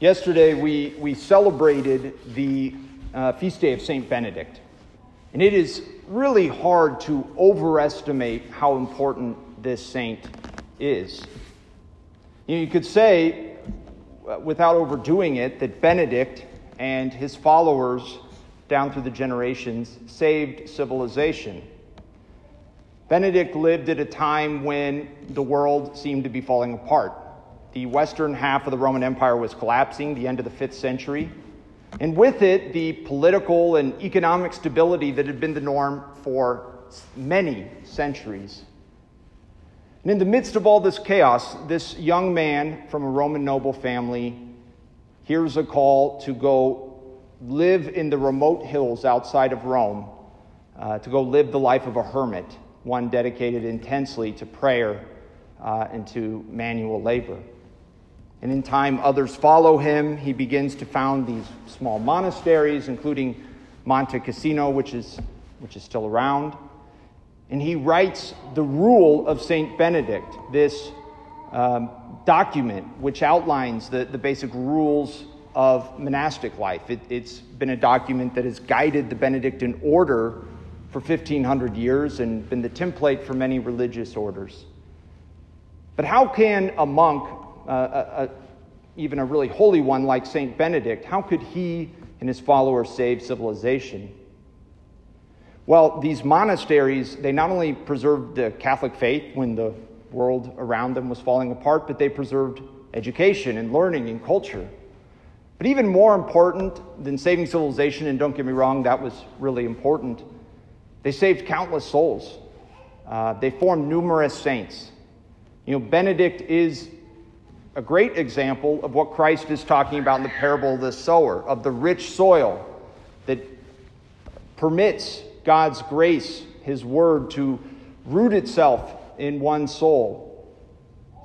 Yesterday, we, we celebrated the uh, feast day of St. Benedict. And it is really hard to overestimate how important this saint is. You, know, you could say, uh, without overdoing it, that Benedict and his followers down through the generations saved civilization. Benedict lived at a time when the world seemed to be falling apart. The western half of the Roman Empire was collapsing, the end of the fifth century, and with it, the political and economic stability that had been the norm for many centuries. And in the midst of all this chaos, this young man from a Roman noble family hears a call to go live in the remote hills outside of Rome, uh, to go live the life of a hermit one dedicated intensely to prayer uh, and to manual labor. And in time, others follow him. He begins to found these small monasteries, including Monte Cassino, which is, which is still around. And he writes the Rule of St. Benedict, this um, document which outlines the, the basic rules of monastic life. It, it's been a document that has guided the Benedictine order for 1,500 years and been the template for many religious orders. But how can a monk, uh, a, a, even a really holy one like St. Benedict, how could he and his followers save civilization? Well, these monasteries, they not only preserved the Catholic faith when the world around them was falling apart, but they preserved education and learning and culture. But even more important than saving civilization, and don't get me wrong, that was really important they saved countless souls. Uh, they formed numerous saints. You know, Benedict is a great example of what Christ is talking about in the parable of the sower, of the rich soil that permits God's grace, His word, to root itself in one soul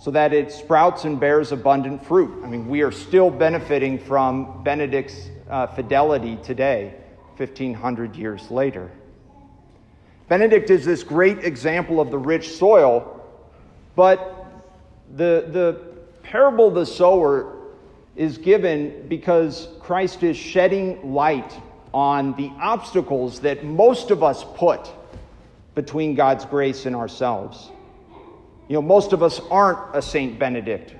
so that it sprouts and bears abundant fruit. I mean, we are still benefiting from Benedict's uh, fidelity today, 1,500 years later. Benedict is this great example of the rich soil, but the, the parable of the sower is given because Christ is shedding light on the obstacles that most of us put between God's grace and ourselves. You know, most of us aren't a Saint Benedict.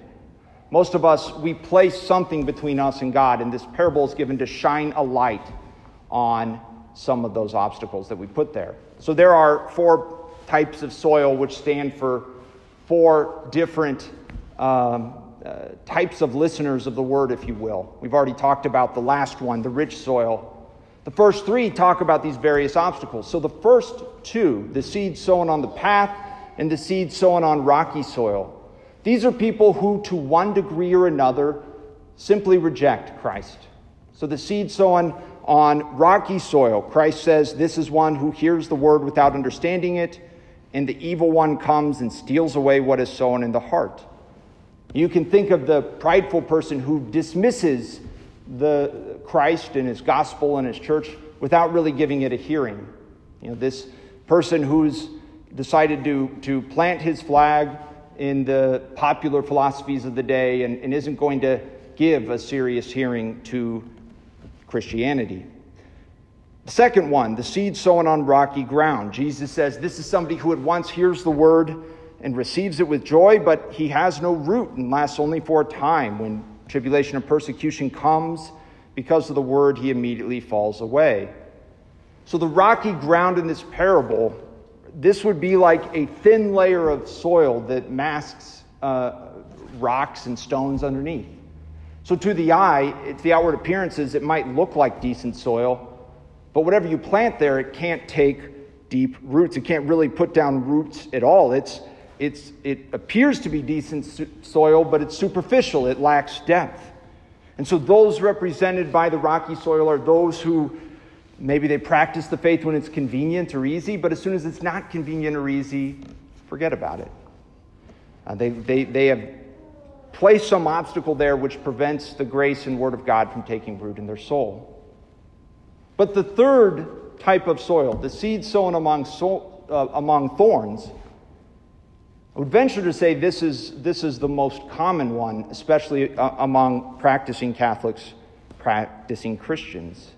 Most of us, we place something between us and God, and this parable is given to shine a light on some of those obstacles that we put there. So there are four types of soil which stand for four different um, uh, types of listeners of the word, if you will. We've already talked about the last one, the rich soil. The first three talk about these various obstacles. So the first two, the seed sown on the path and the seed sown on rocky soil, these are people who, to one degree or another, simply reject Christ. So the seed sown on rocky soil. Christ says, This is one who hears the word without understanding it, and the evil one comes and steals away what is sown in the heart. You can think of the prideful person who dismisses the Christ and his gospel and his church without really giving it a hearing. You know, this person who's decided to, to plant his flag in the popular philosophies of the day and, and isn't going to give a serious hearing to Christianity. The second one, the seed sown on rocky ground. Jesus says this is somebody who at once hears the word and receives it with joy, but he has no root and lasts only for a time. When tribulation and persecution comes because of the word, he immediately falls away. So the rocky ground in this parable, this would be like a thin layer of soil that masks uh, rocks and stones underneath. So, to the eye, it's the outward appearances, it might look like decent soil, but whatever you plant there, it can't take deep roots. It can't really put down roots at all. It's, it's, it appears to be decent soil, but it's superficial, it lacks depth. And so, those represented by the rocky soil are those who maybe they practice the faith when it's convenient or easy, but as soon as it's not convenient or easy, forget about it. Uh, they, they, they have placed some obstacle there which prevents the grace and word of God from taking root in their soul. But the third type of soil, the seed sown among, so, uh, among thorns, I would venture to say this is, this is the most common one, especially uh, among practicing Catholics, practicing Christians.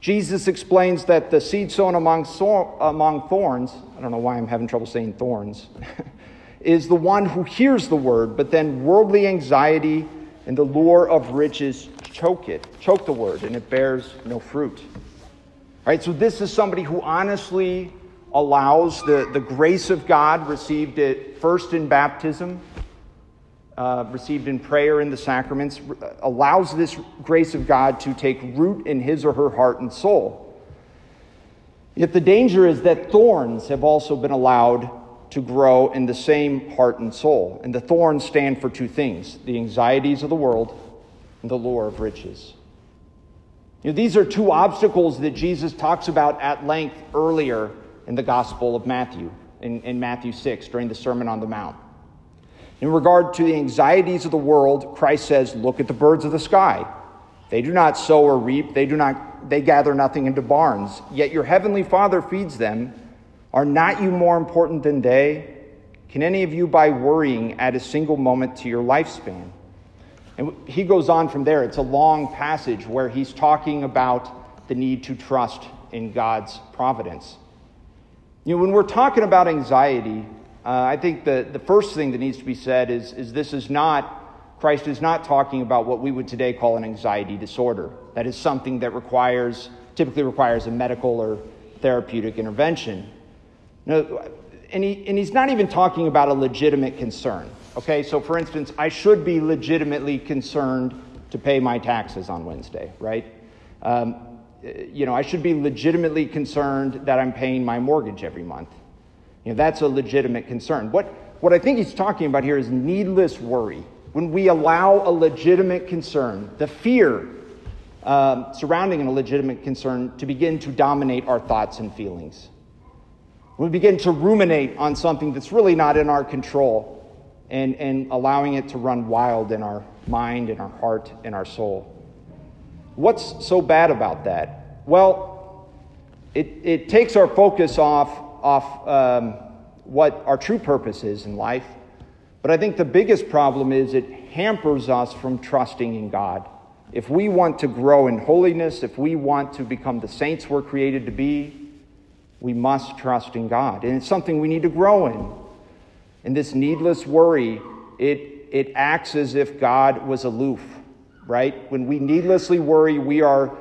Jesus explains that the seed sown among, among thorns, I don't know why I'm having trouble saying thorns, is the one who hears the word, but then worldly anxiety and the lure of riches choke it, choke the word, and it bears no fruit. All right, so this is somebody who honestly allows the, the grace of God received it first in baptism, uh, received in prayer in the sacraments, allows this grace of God to take root in his or her heart and soul. Yet the danger is that thorns have also been allowed to grow in the same heart and soul. And the thorns stand for two things the anxieties of the world and the lure of riches. You know, these are two obstacles that Jesus talks about at length earlier in the Gospel of Matthew, in, in Matthew 6, during the Sermon on the Mount. In regard to the anxieties of the world, Christ says, Look at the birds of the sky. They do not sow or reap, they, do not, they gather nothing into barns, yet your heavenly Father feeds them. Are not you more important than they? Can any of you, by worrying, add a single moment to your lifespan? And he goes on from there. It's a long passage where he's talking about the need to trust in God's providence. You know, when we're talking about anxiety, uh, I think the, the first thing that needs to be said is, is this is not, Christ is not talking about what we would today call an anxiety disorder. That is something that requires, typically requires a medical or therapeutic intervention. No, and, he, and he's not even talking about a legitimate concern. Okay, so for instance, I should be legitimately concerned to pay my taxes on Wednesday, right? Um, you know, I should be legitimately concerned that I'm paying my mortgage every month. You know, that's a legitimate concern. What, what I think he's talking about here is needless worry. When we allow a legitimate concern, the fear um, surrounding a legitimate concern, to begin to dominate our thoughts and feelings. We begin to ruminate on something that's really not in our control and, and allowing it to run wild in our mind, in our heart, in our soul. What's so bad about that? Well, it, it takes our focus off, off um, what our true purpose is in life. But I think the biggest problem is it hampers us from trusting in God. If we want to grow in holiness, if we want to become the saints we're created to be, we must trust in God. And it's something we need to grow in. And this needless worry, it, it acts as if God was aloof, right? When we needlessly worry, we are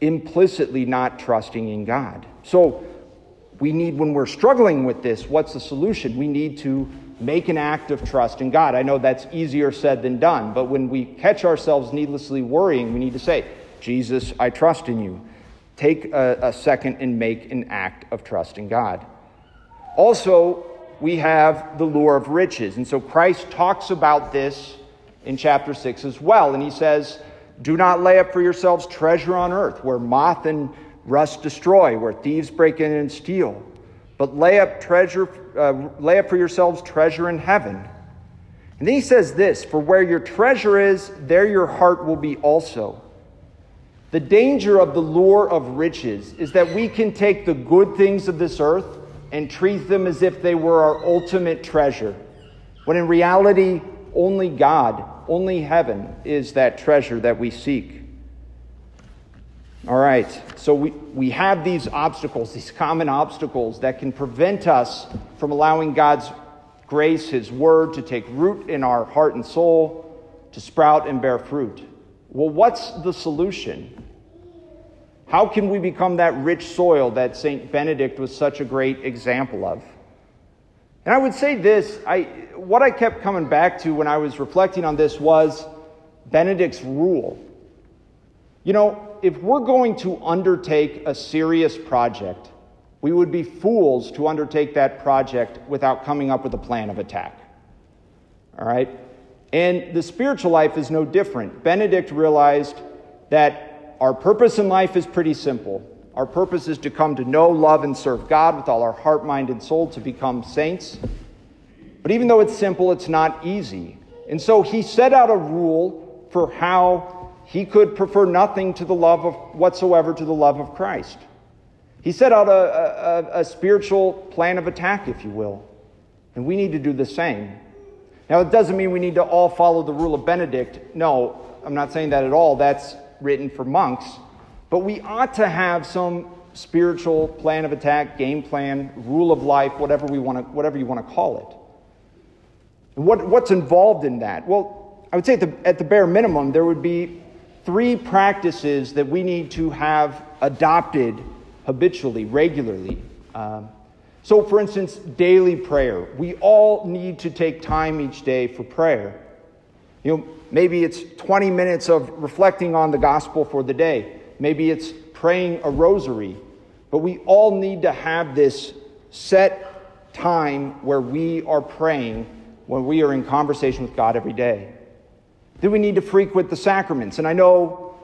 implicitly not trusting in God. So we need, when we're struggling with this, what's the solution? We need to make an act of trust in God. I know that's easier said than done, but when we catch ourselves needlessly worrying, we need to say, Jesus, I trust in you take a, a second and make an act of trust in God. Also, we have the lure of riches. And so Christ talks about this in chapter 6 as well. And he says, Do not lay up for yourselves treasure on earth, where moth and rust destroy, where thieves break in and steal. But lay up treasure, uh, lay up for yourselves treasure in heaven. And then he says this For where your treasure is, there your heart will be also. The danger of the lure of riches is that we can take the good things of this earth and treat them as if they were our ultimate treasure, when in reality, only God, only heaven is that treasure that we seek. All right, so we, we have these obstacles, these common obstacles that can prevent us from allowing God's grace, His word, to take root in our heart and soul, to sprout and bear fruit. Well, what's the solution? How can we become that rich soil that St. Benedict was such a great example of? And I would say this I, what I kept coming back to when I was reflecting on this was Benedict's rule. You know, if we're going to undertake a serious project, we would be fools to undertake that project without coming up with a plan of attack. All right? And the spiritual life is no different. Benedict realized that our purpose in life is pretty simple. Our purpose is to come to know, love, and serve God with all our heart, mind, and soul to become saints. But even though it's simple, it's not easy. And so he set out a rule for how he could prefer nothing to the love of whatsoever to the love of Christ. He set out a, a, a spiritual plan of attack, if you will. And we need to do the same. Now, it doesn't mean we need to all follow the rule of Benedict. No, I'm not saying that at all. That's written for monks. But we ought to have some spiritual plan of attack, game plan, rule of life, whatever, we want to, whatever you want to call it. And what, what's involved in that? Well, I would say at the, at the bare minimum, there would be three practices that we need to have adopted habitually, regularly. Um, so, for instance, daily prayer. We all need to take time each day for prayer. You know, maybe it's 20 minutes of reflecting on the gospel for the day. Maybe it's praying a rosary. But we all need to have this set time where we are praying when we are in conversation with God every day. Then we need to frequent the sacraments. And I know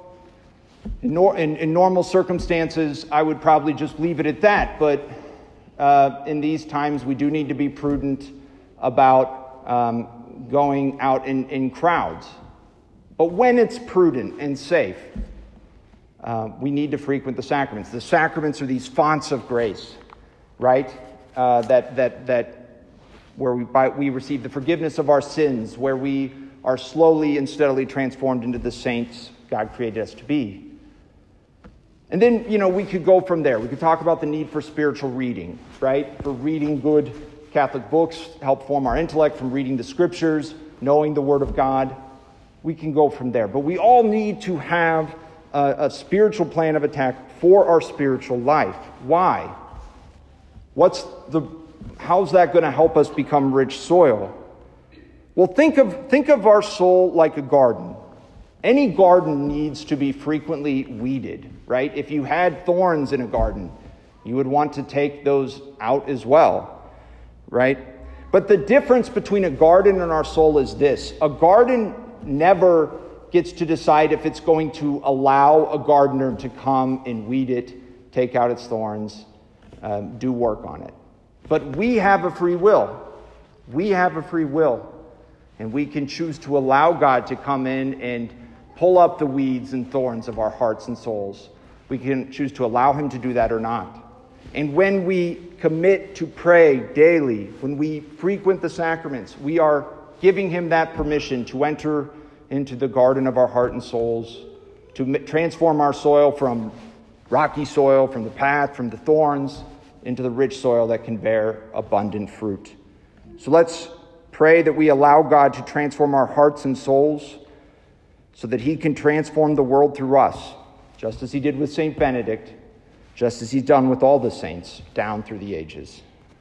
in, nor- in, in normal circumstances, I would probably just leave it at that. But uh, in these times, we do need to be prudent about um, going out in, in crowds. But when it's prudent and safe, uh, we need to frequent the sacraments. The sacraments are these fonts of grace, right? Uh, that, that, that, where we, by, we receive the forgiveness of our sins, where we are slowly and steadily transformed into the saints God created us to be. And then, you know, we could go from there. We could talk about the need for spiritual reading, right? For reading good Catholic books, help form our intellect from reading the scriptures, knowing the Word of God. We can go from there. But we all need to have a, a spiritual plan of attack for our spiritual life. Why? What's the, how's that going to help us become rich soil? Well, think of, think of our soul like a garden. Any garden needs to be frequently weeded, right? If you had thorns in a garden, you would want to take those out as well, right? But the difference between a garden and our soul is this a garden never gets to decide if it's going to allow a gardener to come and weed it, take out its thorns, um, do work on it. But we have a free will. We have a free will. And we can choose to allow God to come in and pull up the weeds and thorns of our hearts and souls. We can choose to allow Him to do that or not. And when we commit to pray daily, when we frequent the sacraments, we are giving Him that permission to enter into the garden of our heart and souls, to transform our soil from rocky soil, from the path, from the thorns, into the rich soil that can bear abundant fruit. So let's pray that we allow God to transform our hearts and souls so that He can transform the world through us, just as He did with St. Benedict, just as He's done with all the saints down through the ages.